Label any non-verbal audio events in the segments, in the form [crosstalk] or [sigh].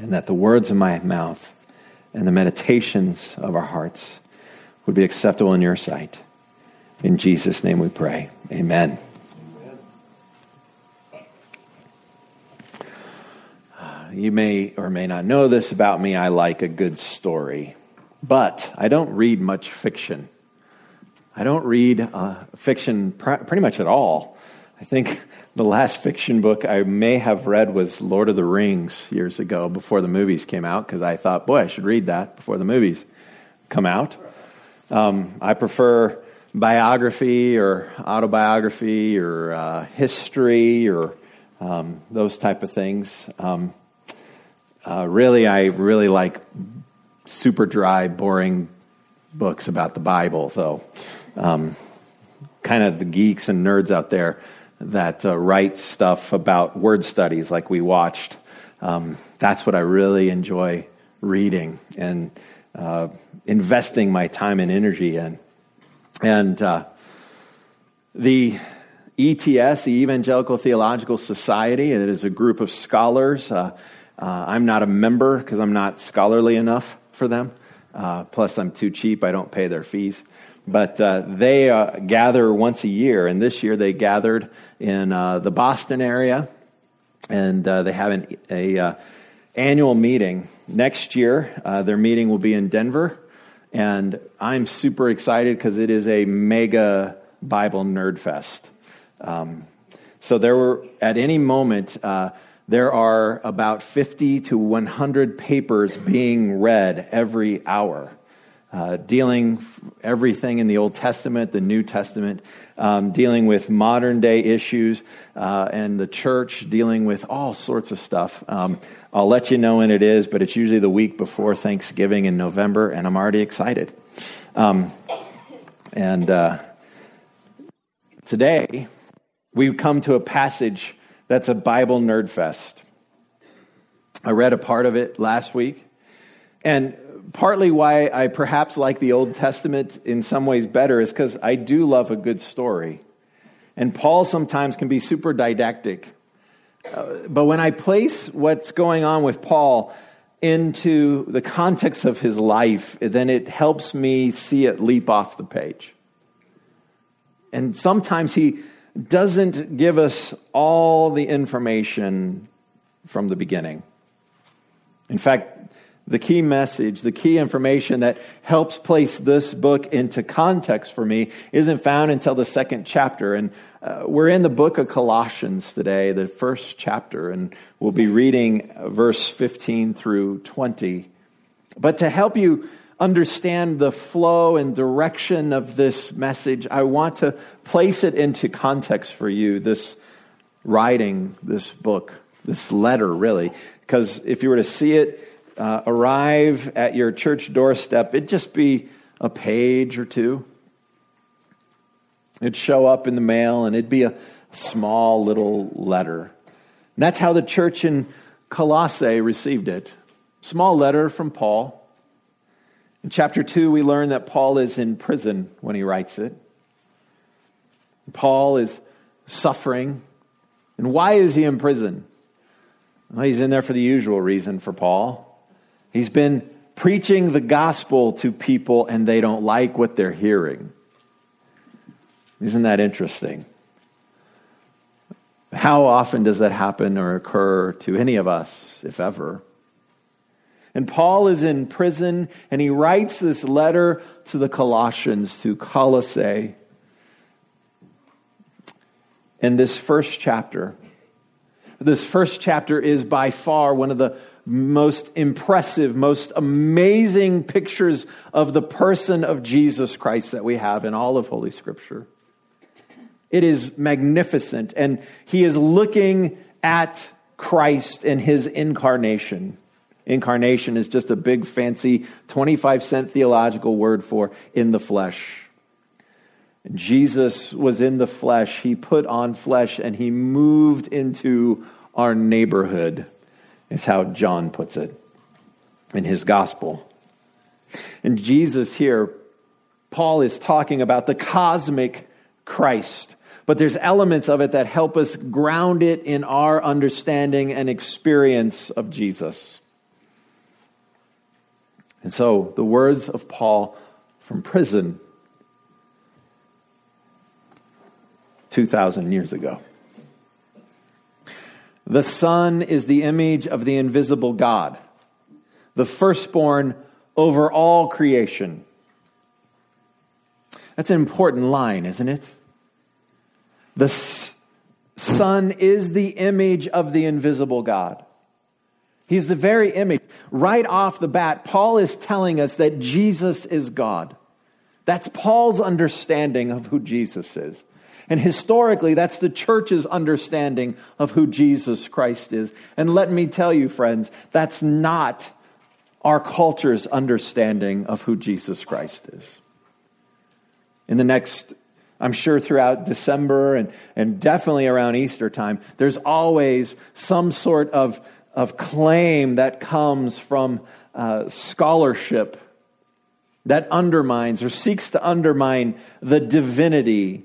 and that the words of my mouth and the meditations of our hearts would be acceptable in your sight. In Jesus' name we pray. Amen. You may or may not know this about me. I like a good story, but I don't read much fiction. I don't read uh, fiction pr- pretty much at all. I think the last fiction book I may have read was Lord of the Rings years ago before the movies came out because I thought, boy, I should read that before the movies come out. Um, I prefer biography or autobiography or uh, history or um, those type of things. Um, uh, really, I really like super dry, boring books about the Bible, though. Um, kind of the geeks and nerds out there that uh, write stuff about word studies like we watched. Um, that's what I really enjoy reading and uh, investing my time and energy in. And uh, the ETS, the Evangelical Theological Society, it is a group of scholars. Uh, uh, I'm not a member because I'm not scholarly enough for them. Uh, plus, I'm too cheap. I don't pay their fees. But uh, they uh, gather once a year, and this year they gathered in uh, the Boston area, and uh, they have an a, annual meeting. Next year, their meeting will be in Denver, and I'm super excited because it is a mega Bible nerd fest. Um, so there were at any moment there are about 50 to 100 papers being read every hour. Uh, dealing everything in the Old Testament, the New Testament, um, dealing with modern day issues, uh, and the church dealing with all sorts of stuff. Um, I'll let you know when it is, but it's usually the week before Thanksgiving in November, and I'm already excited. Um, and uh, today, we come to a passage that's a Bible nerd fest. I read a part of it last week. And partly why I perhaps like the Old Testament in some ways better is because I do love a good story. And Paul sometimes can be super didactic. Uh, but when I place what's going on with Paul into the context of his life, then it helps me see it leap off the page. And sometimes he doesn't give us all the information from the beginning. In fact, the key message, the key information that helps place this book into context for me isn't found until the second chapter. And uh, we're in the book of Colossians today, the first chapter, and we'll be reading verse 15 through 20. But to help you understand the flow and direction of this message, I want to place it into context for you, this writing, this book, this letter, really. Because if you were to see it uh, arrive at your church doorstep, it'd just be a page or two. It'd show up in the mail and it'd be a small little letter. And that's how the church in Colossae received it. Small letter from Paul in chapter 2, we learn that Paul is in prison when he writes it. Paul is suffering. And why is he in prison? Well, he's in there for the usual reason for Paul. He's been preaching the gospel to people and they don't like what they're hearing. Isn't that interesting? How often does that happen or occur to any of us, if ever? And Paul is in prison and he writes this letter to the Colossians, to Colossae. In this first chapter, this first chapter is by far one of the most impressive, most amazing pictures of the person of Jesus Christ that we have in all of Holy Scripture. It is magnificent, and he is looking at Christ and his incarnation. Incarnation is just a big, fancy 25 cent theological word for in the flesh. Jesus was in the flesh. He put on flesh and he moved into our neighborhood, is how John puts it in his gospel. And Jesus here, Paul is talking about the cosmic Christ. But there's elements of it that help us ground it in our understanding and experience of Jesus. And so the words of Paul from prison 2,000 years ago. The Son is the image of the invisible God, the firstborn over all creation. That's an important line, isn't it? The Son is the image of the invisible God. He's the very image. Right off the bat, Paul is telling us that Jesus is God. That's Paul's understanding of who Jesus is. And historically, that's the church's understanding of who Jesus Christ is. And let me tell you, friends, that's not our culture's understanding of who Jesus Christ is. In the next, I'm sure throughout December and, and definitely around Easter time, there's always some sort of, of claim that comes from uh, scholarship that undermines or seeks to undermine the divinity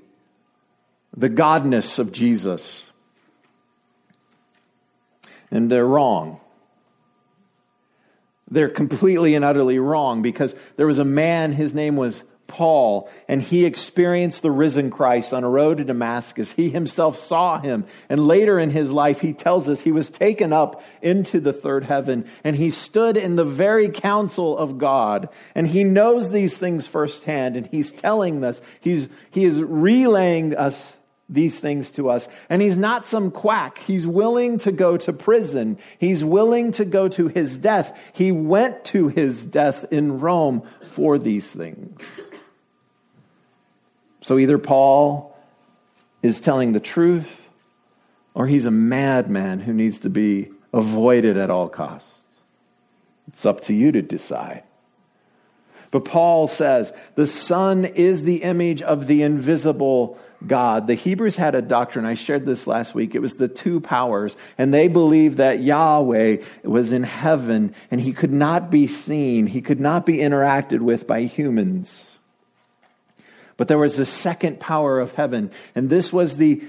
the godness of Jesus. And they're wrong. They're completely and utterly wrong because there was a man, his name was Paul, and he experienced the risen Christ on a road to Damascus. He himself saw him. And later in his life, he tells us he was taken up into the third heaven and he stood in the very council of God. And he knows these things firsthand and he's telling us, he's, he is relaying us these things to us. And he's not some quack. He's willing to go to prison. He's willing to go to his death. He went to his death in Rome for these things. So either Paul is telling the truth or he's a madman who needs to be avoided at all costs. It's up to you to decide. But Paul says the Son is the image of the invisible God. The Hebrews had a doctrine, I shared this last week. It was the two powers, and they believed that Yahweh was in heaven and he could not be seen, he could not be interacted with by humans. But there was a second power of heaven, and this was the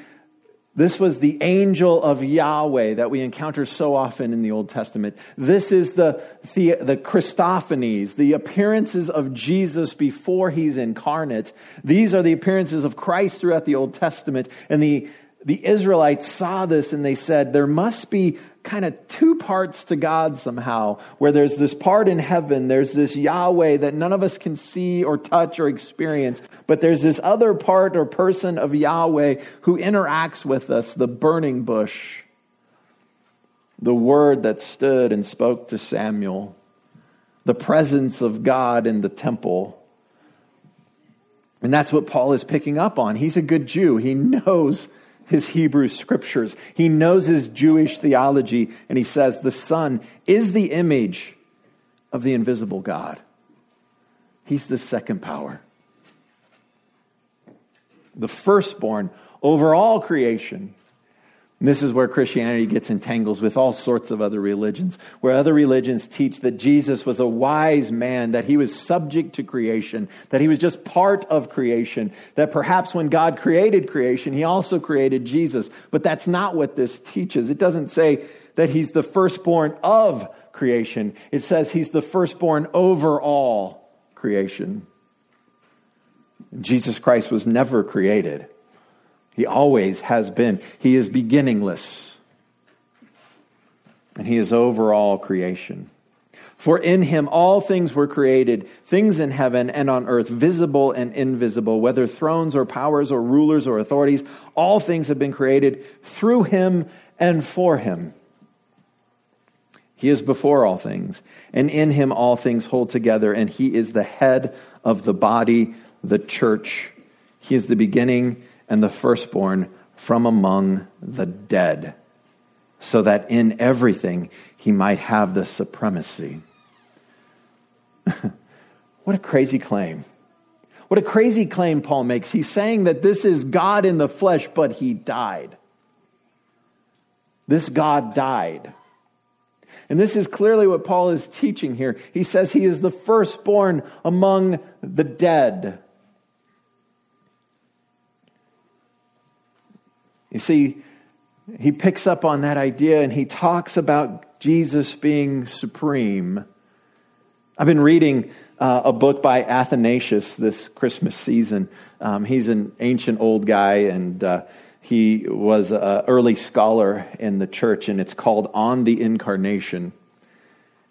this was the angel of Yahweh that we encounter so often in the Old Testament. This is the, the, the Christophanies, the appearances of Jesus before he's incarnate. These are the appearances of Christ throughout the Old Testament. And the, the Israelites saw this and they said, there must be kind of two parts to God somehow, where there's this part in heaven, there's this Yahweh that none of us can see or touch or experience, but there's this other part or person of Yahweh who interacts with us, the burning bush, the word that stood and spoke to Samuel, the presence of God in the temple. And that's what Paul is picking up on. He's a good Jew. He knows his Hebrew scriptures. He knows his Jewish theology, and he says the Son is the image of the invisible God. He's the second power. The firstborn over all creation. And this is where Christianity gets entangles with all sorts of other religions, where other religions teach that Jesus was a wise man, that he was subject to creation, that he was just part of creation, that perhaps when God created creation, he also created Jesus. But that's not what this teaches. It doesn't say that he's the firstborn of creation, it says he's the firstborn over all creation. Jesus Christ was never created. He always has been. He is beginningless. And He is over all creation. For in him all things were created, things in heaven and on earth, visible and invisible, whether thrones or powers or rulers or authorities, all things have been created through him and for him. He is before all things, and in him all things hold together, and he is the head of the body, the church. He is the beginning and the firstborn from among the dead, so that in everything he might have the supremacy. [laughs] what a crazy claim. What a crazy claim Paul makes. He's saying that this is God in the flesh, but he died. This God died. And this is clearly what Paul is teaching here. He says he is the firstborn among the dead. You see, he picks up on that idea and he talks about Jesus being supreme. I've been reading uh, a book by Athanasius this Christmas season. Um, he's an ancient old guy, and uh, he was an early scholar in the church, and it's called On the Incarnation.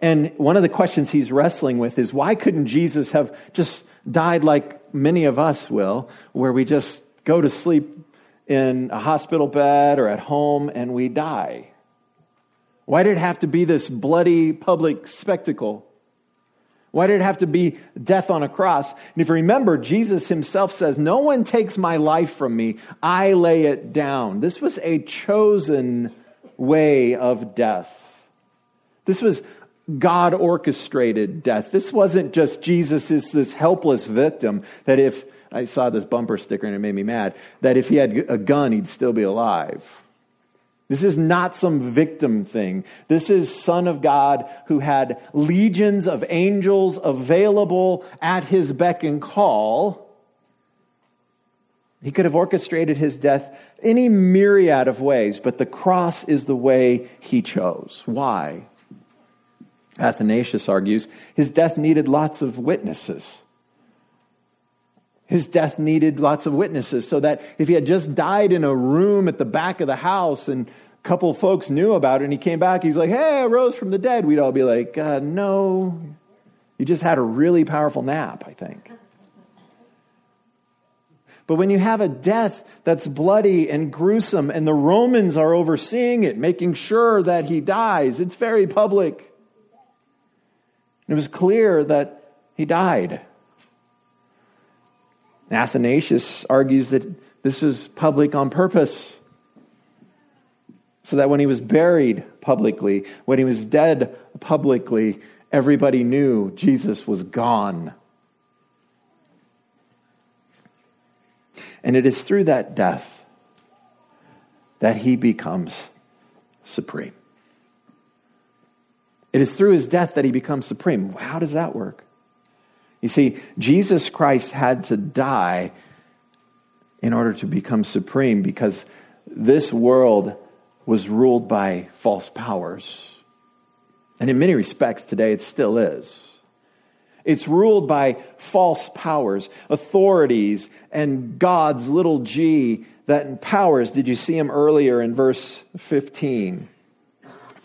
And one of the questions he's wrestling with is why couldn't Jesus have just died like many of us will, where we just go to sleep in a hospital bed or at home and we die? Why did it have to be this bloody public spectacle? Why did it have to be death on a cross? And if you remember, Jesus himself says, No one takes my life from me, I lay it down. This was a chosen way of death. This was God orchestrated death. This wasn't just Jesus is this helpless victim that if I saw this bumper sticker and it made me mad, that if he had a gun, he'd still be alive. This is not some victim thing. This is Son of God who had legions of angels available at his beck and call. He could have orchestrated his death any myriad of ways, but the cross is the way he chose. Why? Athanasius argues his death needed lots of witnesses. His death needed lots of witnesses so that if he had just died in a room at the back of the house and a couple folks knew about it and he came back, he's like, hey, I rose from the dead, we'd all be like, uh, no, you just had a really powerful nap, I think. But when you have a death that's bloody and gruesome and the Romans are overseeing it, making sure that he dies, it's very public. It was clear that he died. Athanasius argues that this was public on purpose. So that when he was buried publicly, when he was dead publicly, everybody knew Jesus was gone. And it is through that death that he becomes supreme. It is through his death that he becomes supreme. How does that work? You see, Jesus Christ had to die in order to become supreme because this world was ruled by false powers. And in many respects, today it still is. It's ruled by false powers, authorities, and God's little g that empowers. Did you see him earlier in verse 15?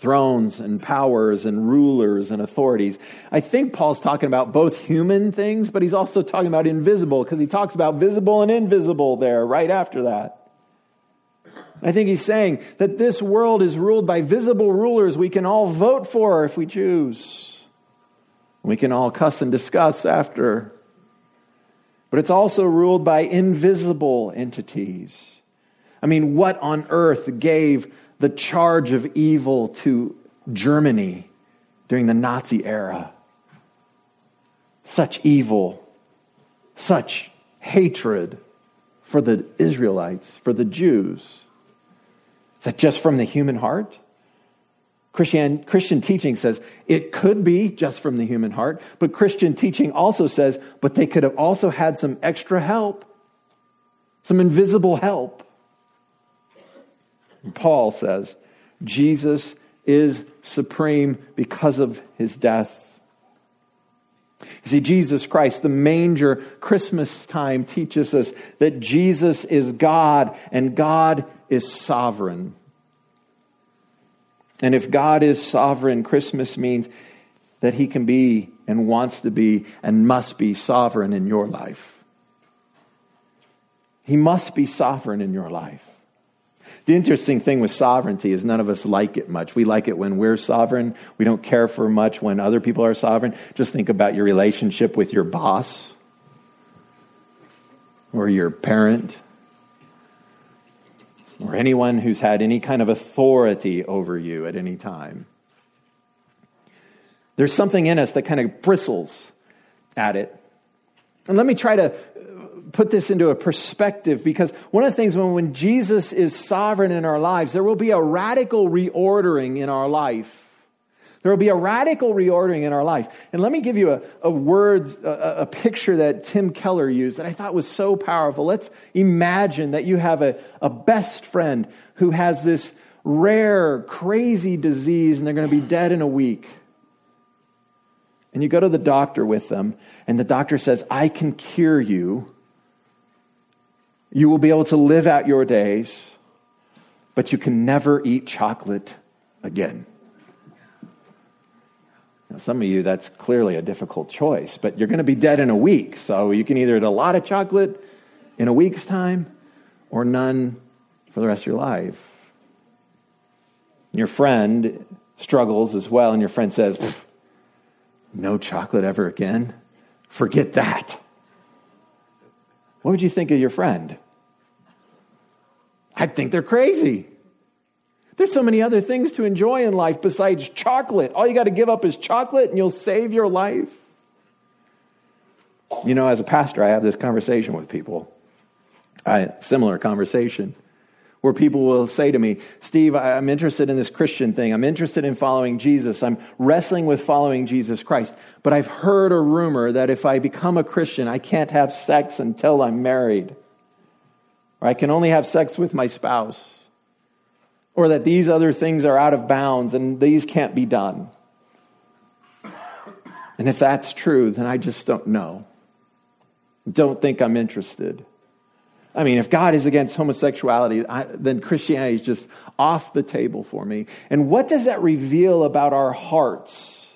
Thrones and powers and rulers and authorities. I think Paul's talking about both human things, but he's also talking about invisible because he talks about visible and invisible there right after that. I think he's saying that this world is ruled by visible rulers we can all vote for if we choose. We can all cuss and discuss after. But it's also ruled by invisible entities. I mean, what on earth gave the charge of evil to Germany during the Nazi era. Such evil, such hatred for the Israelites, for the Jews. Is that just from the human heart? Christian, Christian teaching says it could be just from the human heart, but Christian teaching also says, but they could have also had some extra help, some invisible help. Paul says Jesus is supreme because of his death. You see, Jesus Christ, the manger Christmas time teaches us that Jesus is God and God is sovereign. And if God is sovereign, Christmas means that he can be and wants to be and must be sovereign in your life. He must be sovereign in your life. The interesting thing with sovereignty is none of us like it much. We like it when we're sovereign. We don't care for much when other people are sovereign. Just think about your relationship with your boss or your parent or anyone who's had any kind of authority over you at any time. There's something in us that kind of bristles at it. And let me try to put this into a perspective because one of the things when, when Jesus is sovereign in our lives, there will be a radical reordering in our life. There will be a radical reordering in our life. And let me give you a, a word, a, a picture that Tim Keller used that I thought was so powerful. Let's imagine that you have a, a best friend who has this rare, crazy disease and they're going to be dead in a week. and you go to the doctor with them, and the doctor says, I can cure you. You will be able to live out your days, but you can never eat chocolate again. Now, some of you, that's clearly a difficult choice, but you're going to be dead in a week. So you can either eat a lot of chocolate in a week's time or none for the rest of your life. Your friend struggles as well, and your friend says, No chocolate ever again? Forget that. What would you think of your friend? I'd think they're crazy. There's so many other things to enjoy in life besides chocolate. All you got to give up is chocolate and you'll save your life. You know, as a pastor, I have this conversation with people. I, similar conversation where people will say to me, Steve, I'm interested in this Christian thing. I'm interested in following Jesus. I'm wrestling with following Jesus Christ. But I've heard a rumor that if I become a Christian, I can't have sex until I'm married. Or I can only have sex with my spouse. Or that these other things are out of bounds and these can't be done. And if that's true, then I just don't know. Don't think I'm interested. I mean, if God is against homosexuality, I, then Christianity is just off the table for me. And what does that reveal about our hearts?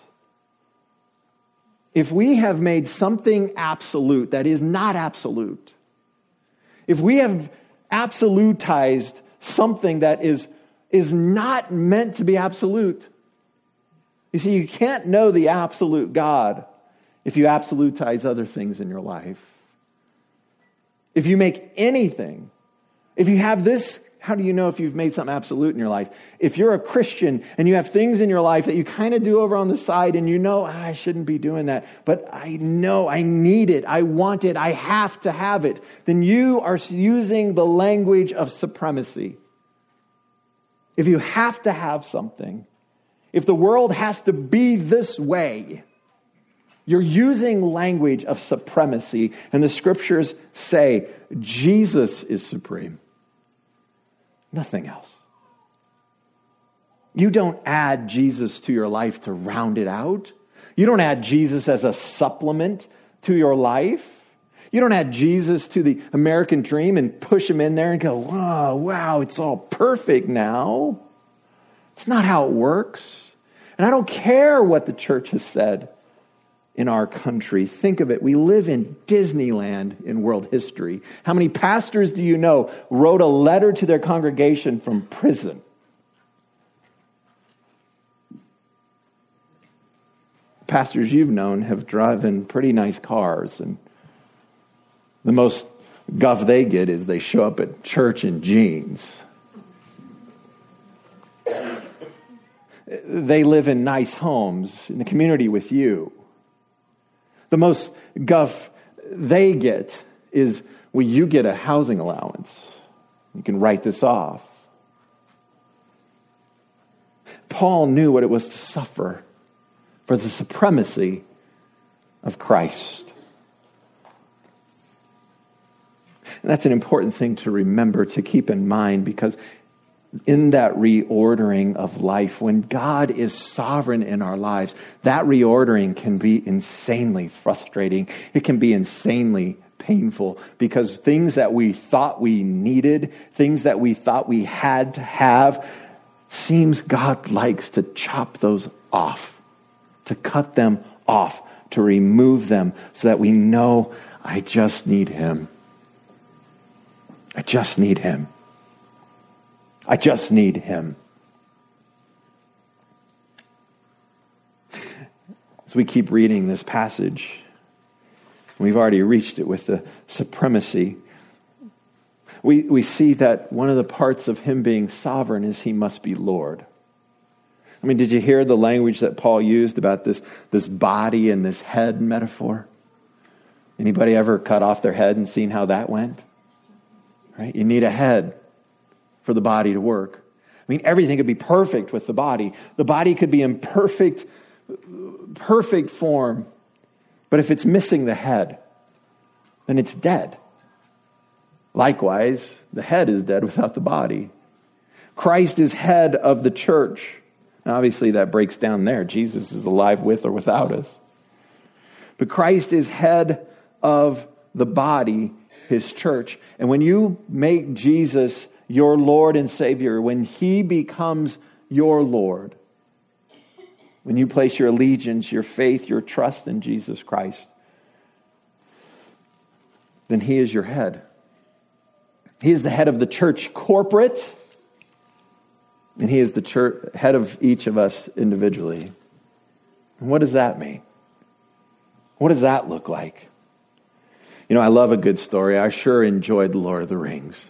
If we have made something absolute that is not absolute, if we have absolutized something that is, is not meant to be absolute, you see, you can't know the absolute God if you absolutize other things in your life. If you make anything, if you have this, how do you know if you've made something absolute in your life? If you're a Christian and you have things in your life that you kind of do over on the side and you know, ah, I shouldn't be doing that, but I know I need it, I want it, I have to have it, then you are using the language of supremacy. If you have to have something, if the world has to be this way, you're using language of supremacy, and the scriptures say Jesus is supreme. Nothing else. You don't add Jesus to your life to round it out. You don't add Jesus as a supplement to your life. You don't add Jesus to the American dream and push him in there and go, wow, wow, it's all perfect now. It's not how it works. And I don't care what the church has said in our country. Think of it. We live in Disneyland in world history. How many pastors do you know wrote a letter to their congregation from prison? Pastors you've known have driven pretty nice cars, and the most guff they get is they show up at church in jeans. They live in nice homes in the community with you. The most guff they get is, well, you get a housing allowance. You can write this off. Paul knew what it was to suffer for the supremacy of Christ. And that's an important thing to remember, to keep in mind, because in that reordering of life, when God is sovereign in our lives, that reordering can be insanely frustrating. It can be insanely painful because things that we thought we needed, things that we thought we had to have, seems God likes to chop those off, to cut them off, to remove them so that we know I just need Him. I just need Him. I just need him. As we keep reading this passage, we've already reached it with the supremacy. We, we see that one of the parts of him being sovereign is he must be Lord. I mean, did you hear the language that Paul used about this, this body and this head metaphor? Anybody ever cut off their head and seen how that went? Right? You need a head for the body to work. I mean, everything could be perfect with the body. The body could be in perfect, perfect form. But if it's missing the head, then it's dead. Likewise, the head is dead without the body. Christ is head of the church. Now, obviously, that breaks down there. Jesus is alive with or without us. But Christ is head of the body, his church. And when you make Jesus your Lord and Savior, when he becomes your Lord, when you place your allegiance, your faith, your trust in Jesus Christ, then he is your head. He is the head of the church corporate, and he is the church, head of each of us individually. And what does that mean? What does that look like? You know, I love a good story. I sure enjoyed The Lord of the Rings.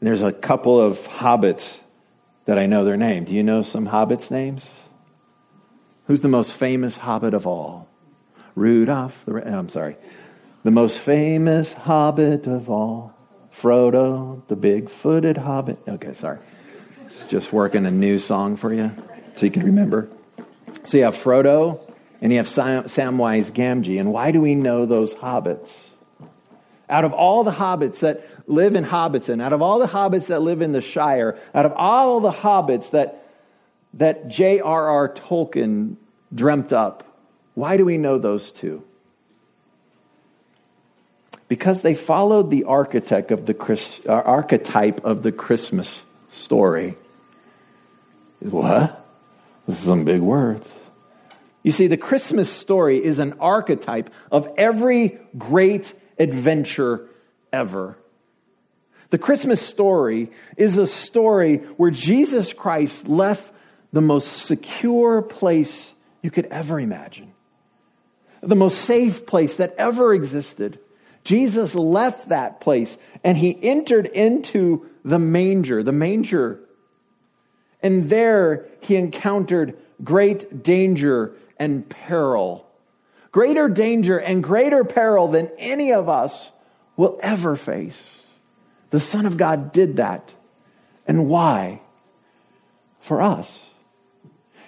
There's a couple of hobbits that I know their name. Do you know some hobbits' names? Who's the most famous hobbit of all? Rudolph the I'm sorry. The most famous hobbit of all. Frodo, the big-footed hobbit. Okay, sorry. Just working a new song for you so you can remember. So you have Frodo and you have Samwise Gamgee. And why do we know those hobbits? Out of all the hobbits that live in Hobbiton, out of all the hobbits that live in the Shire, out of all the hobbits that, that J.R.R. Tolkien dreamt up, why do we know those two? Because they followed the architect of the Chris, uh, archetype of the Christmas story. What? This is some big words. You see, the Christmas story is an archetype of every great adventure ever. The Christmas story is a story where Jesus Christ left the most secure place you could ever imagine, the most safe place that ever existed. Jesus left that place and he entered into the manger, the manger. And there he encountered great danger and peril. Greater danger and greater peril than any of us will ever face. The Son of God did that. And why? For us.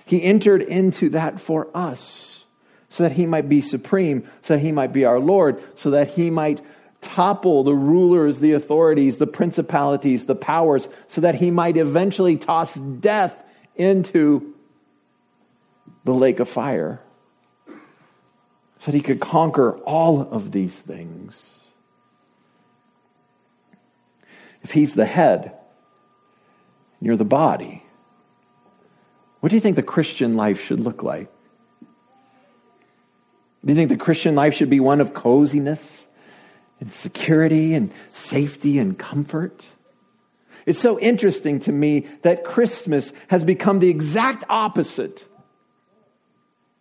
He entered into that for us so that he might be supreme, so that he might be our Lord, so that he might topple the rulers, the authorities, the principalities, the powers, so that he might eventually toss death into the lake of fire so that he could conquer all of these things. If he's the head, and you're the body, what do you think the Christian life should look like? Do you think the Christian life should be one of coziness and security and safety and comfort? It's so interesting to me that Christmas has become the exact opposite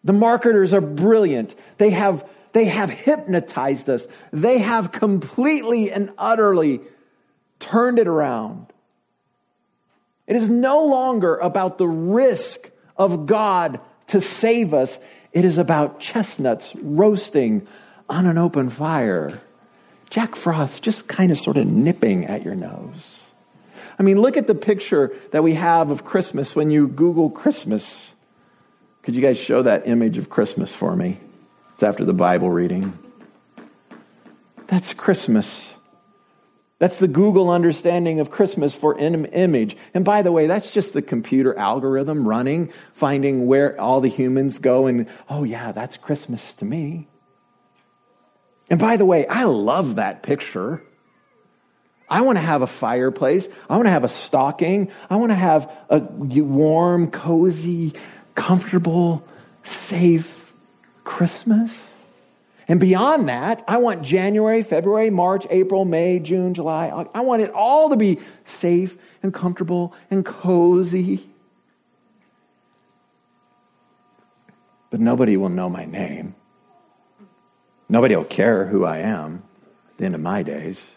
the marketers are brilliant. They have, they have hypnotized us. They have completely and utterly turned it around. It is no longer about the risk of God to save us. It is about chestnuts roasting on an open fire. Jack Frost just kind of sort of nipping at your nose. I mean, look at the picture that we have of Christmas when you Google Christmas. Could you guys show that image of Christmas for me? It's after the Bible reading. That's Christmas. That's the Google understanding of Christmas for an image. And by the way, that's just the computer algorithm running, finding where all the humans go, and oh, yeah, that's Christmas to me. And by the way, I love that picture. I want to have a fireplace. I want to have a stocking. I want to have a warm, cozy comfortable, safe Christmas. And beyond that, I want January, February, March, April, May, June, July. I want it all to be safe and comfortable and cozy. But nobody will know my name. Nobody will care who I am at the end of my days.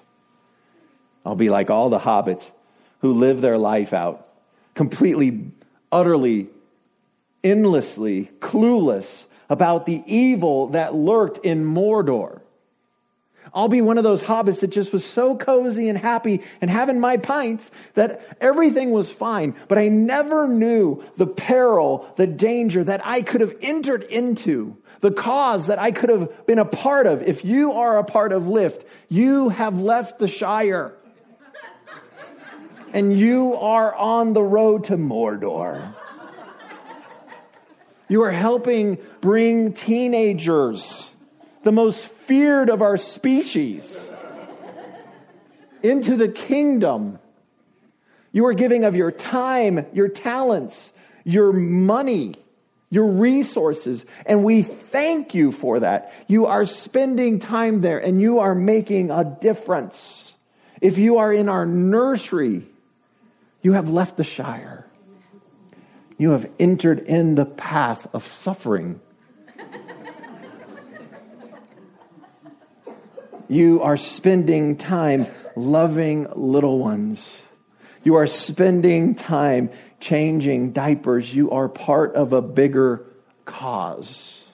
I'll be like all the hobbits who live their life out completely, utterly endlessly clueless about the evil that lurked in Mordor. I'll be one of those hobbits that just was so cozy and happy and having my pints that everything was fine, but I never knew the peril, the danger that I could have entered into, the cause that I could have been a part of. If you are a part of Lift, you have left the Shire and you are on the road to Mordor. You are helping bring teenagers, the most feared of our species, into the kingdom. You are giving of your time, your talents, your money, your resources, and we thank you for that. You are spending time there and you are making a difference. If you are in our nursery, you have left the Shire. You have entered in the path of suffering. you are spending time loving little ones. You are spending time changing diapers. You are part of a bigger cause.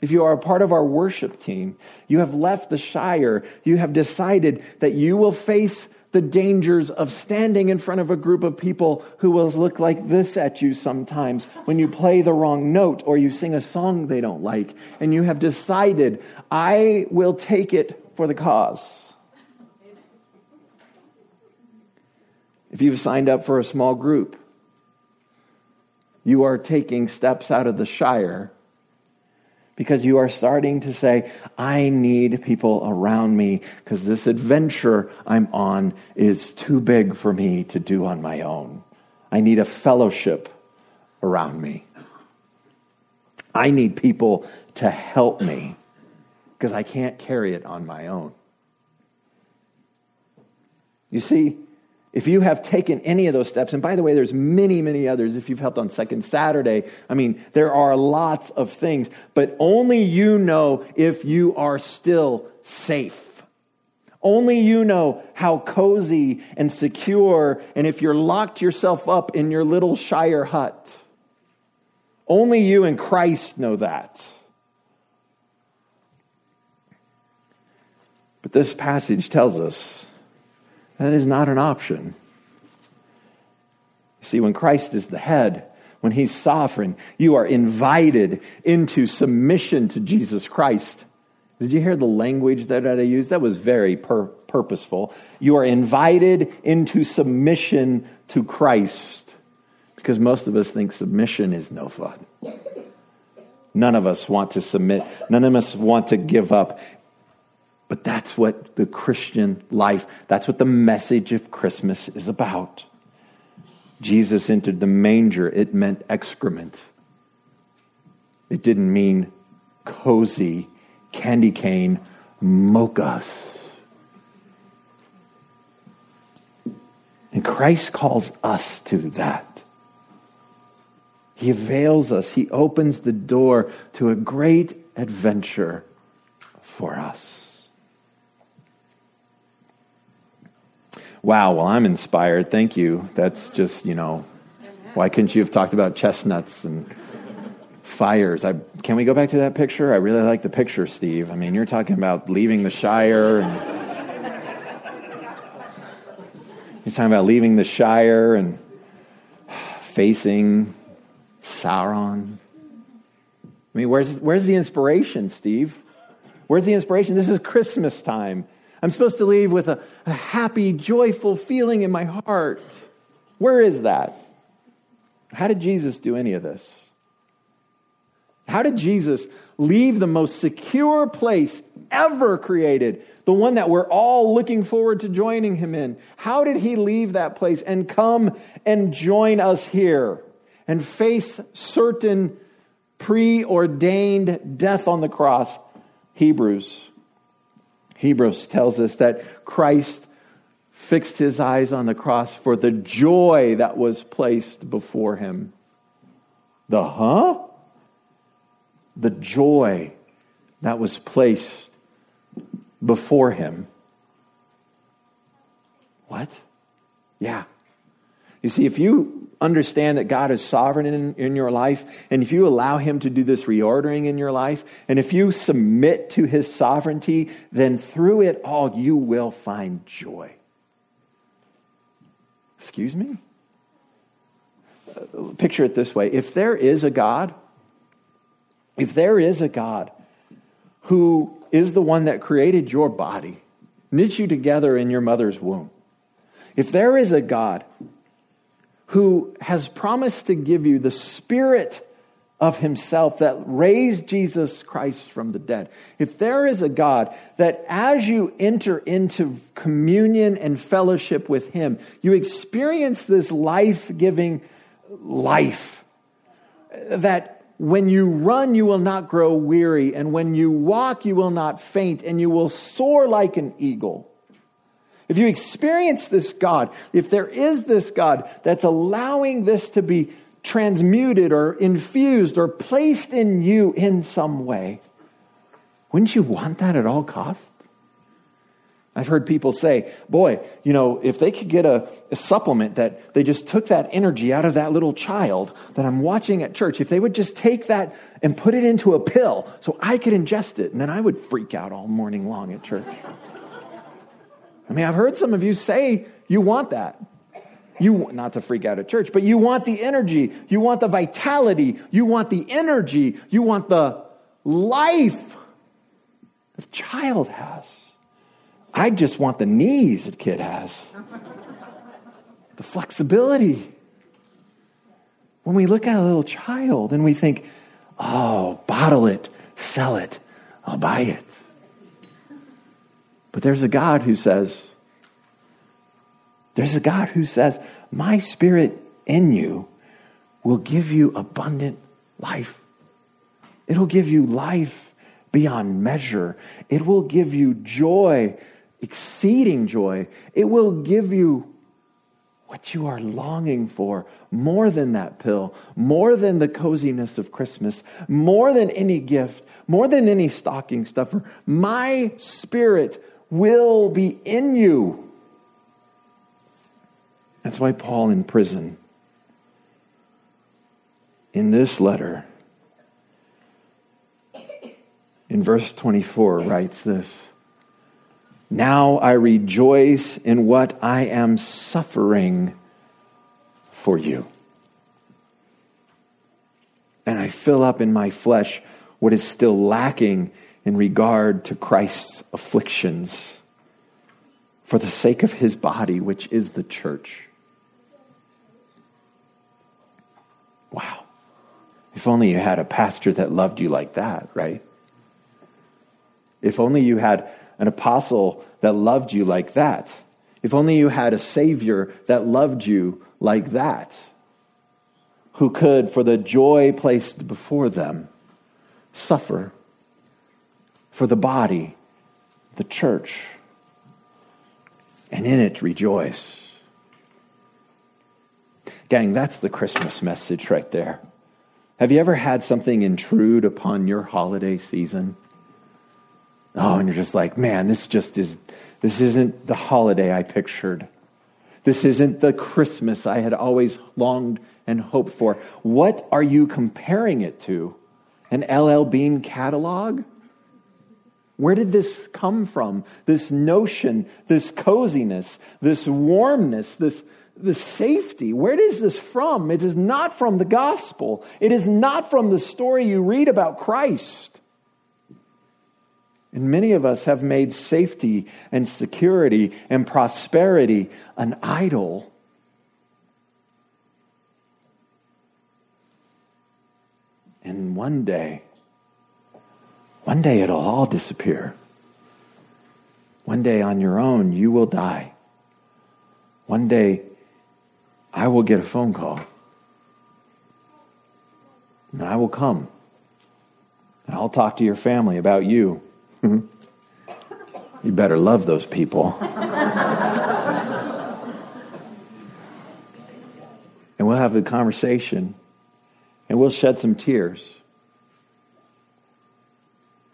If you are a part of our worship team, you have left the Shire. You have decided that you will face the dangers of standing in front of a group of people who will look like this at you sometimes when you play the wrong note or you sing a song they don't like. And you have decided, I will take it for the cause. If you've signed up for a small group, you are taking steps out of the Shire because you are starting to say, I need people around me because this adventure I'm on is too big for me to do on my own. I need a fellowship around me. I need people to help me because I can't carry it on my own. You see, if you have taken any of those steps, and by the way, there's many, many others. If you've helped on Second Saturday, I mean, there are lots of things, but only you know if you are still safe. Only you know how cozy and secure, and if you're locked yourself up in your little Shire hut. Only you and Christ know that. But this passage tells us that is not an option. See, when Christ is the head, when he's sovereign, you are invited into submission to Jesus Christ. Did you hear the language that I used? That was very pur- purposeful. You are invited into submission to Christ because most of us think submission is no fun. None of us want to submit. None of us want to give up. But that's what the Christian life, that's what the message of Christmas is about. Jesus entered the manger, it meant excrement. It didn't mean cozy, candy cane, mochas. And Christ calls us to that. He avails us, He opens the door to a great adventure for us. Wow, well, I'm inspired. Thank you. That's just, you know, why couldn't you have talked about chestnuts and fires? I, can we go back to that picture? I really like the picture, Steve. I mean, you're talking about leaving the Shire and. You're talking about leaving the Shire and facing Sauron. I mean, where's, where's the inspiration, Steve? Where's the inspiration? This is Christmas time. I'm supposed to leave with a, a happy, joyful feeling in my heart. Where is that? How did Jesus do any of this? How did Jesus leave the most secure place ever created, the one that we're all looking forward to joining him in? How did he leave that place and come and join us here and face certain preordained death on the cross? Hebrews Hebrews tells us that Christ fixed his eyes on the cross for the joy that was placed before him. The huh? The joy that was placed before him. What? Yeah. You see, if you understand that God is sovereign in, in your life, and if you allow Him to do this reordering in your life, and if you submit to His sovereignty, then through it all you will find joy. Excuse me? Uh, picture it this way if there is a God, if there is a God who is the one that created your body, knit you together in your mother's womb, if there is a God who has promised to give you the Spirit of himself that raised Jesus Christ from the dead. If there is a God that as you enter into communion and fellowship with him, you experience this life giving life that when you run, you will not grow weary, and when you walk, you will not faint, and you will soar like an eagle. If you experience this God, if there is this God that's allowing this to be transmuted or infused or placed in you in some way, wouldn't you want that at all costs? I've heard people say, boy, you know, if they could get a, a, supplement that they just took that energy out of that little child that I'm watching at church, if they would just take that and put it into a pill so I could ingest it, and then I would freak out all morning long at church. I mean, I've heard some of you say you want that. You not to freak out at church, but you want the energy, you want the vitality, you want the energy, you want the life a child has. I just want the knees a kid has. the flexibility. When we look at a little child and we think, oh, bottle it, sell it, I'll buy it. But there's a God who says, there's a God who says, My spirit in you will give you abundant life. It'll give you life beyond measure. It will give you joy, exceeding joy. It will give you what you are longing for more than that pill, more than the coziness of Christmas, more than any gift, more than any stocking stuffer. My spirit will be in you. That's why Paul in prison, in this letter, in verse 24, writes this Now I rejoice in what I am suffering for you. And I fill up in my flesh what is still lacking in regard to Christ's afflictions for the sake of his body, which is the church. Wow. If only you had a pastor that loved you like that, right? If only you had an apostle that loved you like that. If only you had a savior that loved you like that. Who could, for the joy placed before them, suffer for the body, the church, and in it rejoice. Gang, that's the Christmas message right there. Have you ever had something intrude upon your holiday season? Oh, and you're just like, man, this just is, this isn't the holiday I pictured. This isn't the Christmas I had always longed and hoped for. What are you comparing it to? An LL Bean catalog? Where did this come from? This notion, this coziness, this warmness, this, the safety. Where is this from? It is not from the gospel. It is not from the story you read about Christ. And many of us have made safety and security and prosperity an idol. And one day, one day it'll all disappear. One day on your own, you will die. One day I will get a phone call. And I will come. And I'll talk to your family about you. [laughs] you better love those people. [laughs] and we'll have a conversation. And we'll shed some tears.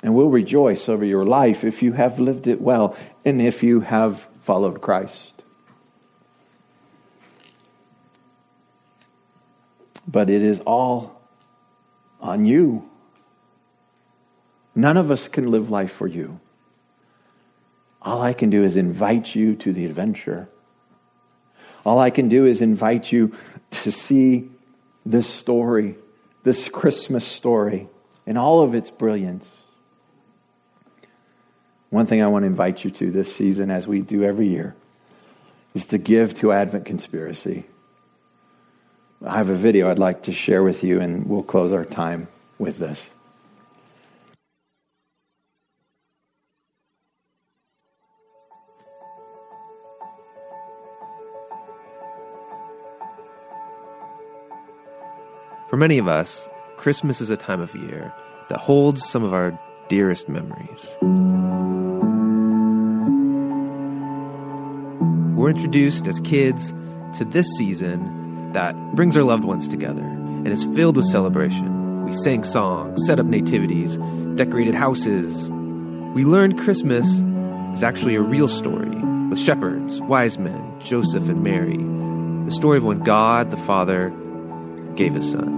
And we'll rejoice over your life if you have lived it well and if you have followed Christ. but it is all on you. None of us can live life for you. All I can do is invite you to the adventure. All I can do is invite you to see this story, this Christmas story, in all of its brilliance. One thing I want to invite you to this season, as we do every year, is to give to Advent Conspiracy I have a video I'd like to share with you, and we'll close our time with this. For many of us, Christmas is a time of year that holds some of our dearest memories. We're introduced as kids to this season that brings our loved ones together and is filled with celebration. We sang songs, set up nativities, decorated houses. We learned Christmas is actually a real story with shepherds, wise men, Joseph, and Mary. The story of when God the Father gave his son.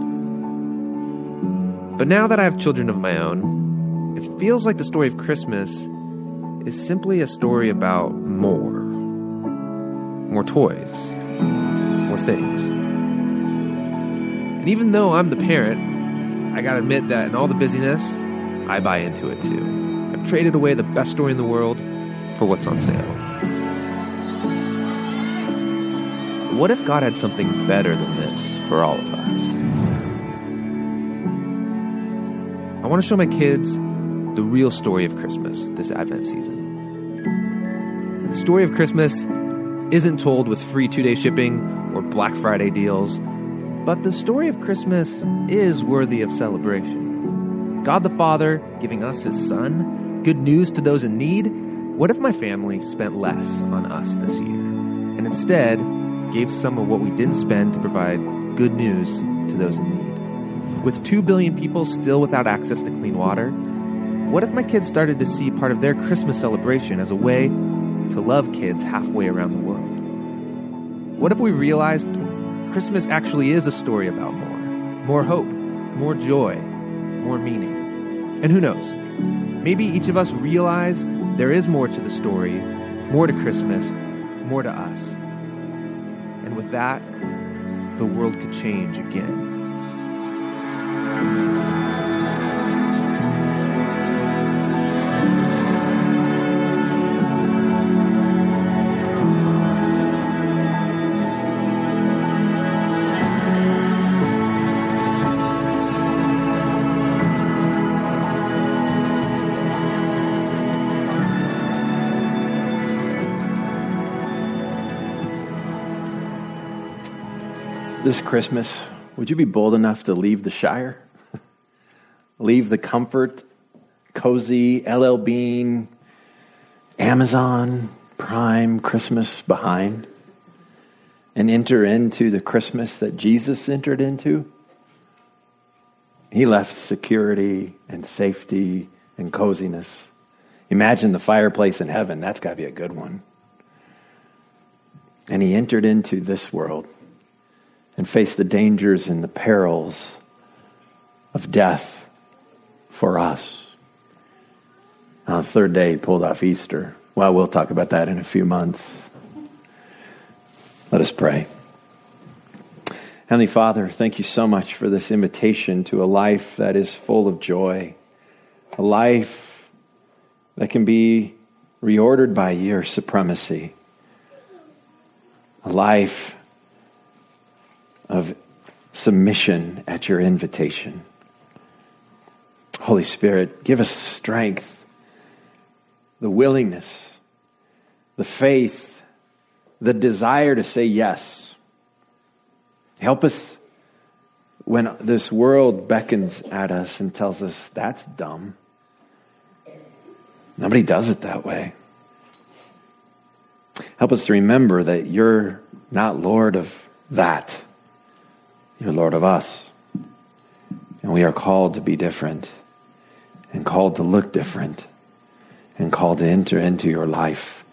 But now that I have children of my own, it feels like the story of Christmas is simply a story about more. More toys, more things. And even though I'm the parent, I gotta admit that in all the busyness, I buy into it too. I've traded away the best story in the world for what's on sale. What if God had something better than this for all of us? I want to show my kids the real story of Christmas this Advent season. The story of Christmas isn't told with free two day shipping or Black Friday deals, but the story of Christmas is worthy of celebration. God the Father giving us His Son, good news to those in need. What if my family spent less on us this year and instead gave some of what we didn't spend to provide good news to those in need? With 2 billion people still without access to clean water, what if my kids started to see part of their Christmas celebration as a way to love kids halfway around the world? What if we realized Christmas actually is a story about more? More hope, more joy, more meaning. And who knows? Maybe each of us realize there is more to the story, more to Christmas, more to us. And with that, the world could change again. This Christmas, would you be bold enough to leave the Shire? [laughs] leave the comfort, cozy, LL Bean, Amazon, Prime Christmas behind and enter into the Christmas that Jesus entered into? He left security and safety and coziness. Imagine the fireplace in heaven. That's got to be a good one. And he entered into this world and face the dangers and the perils of death for us. On the third day, he pulled off Easter. Well, we'll talk about that in a few months. Let us pray. Heavenly Father, thank you so much for this invitation to a life that is full of joy, a life that can be reordered by your supremacy, a life of submission at your invitation. Holy Spirit, give us strength, the willingness, the faith, the desire to say yes. Help us when this world beckons at us and tells us that's dumb. Nobody does it that way. Help us to remember that you're not Lord of that. You're Lord of us. And we are called to be different and called to look different and called to enter into your life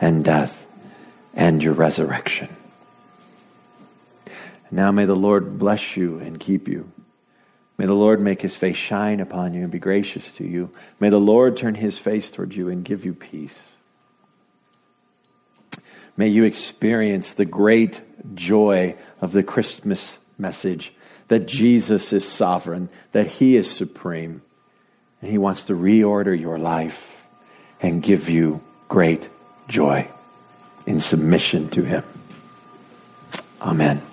and death and your resurrection. Now may the Lord bless you and keep you. May the Lord make his face shine upon you and be gracious to you. May the Lord turn his face toward you and give you peace. May you experience the great joy of the Christmas message that Jesus is sovereign, that he is supreme, and he wants to reorder your life and give you great joy in submission to him. Amen.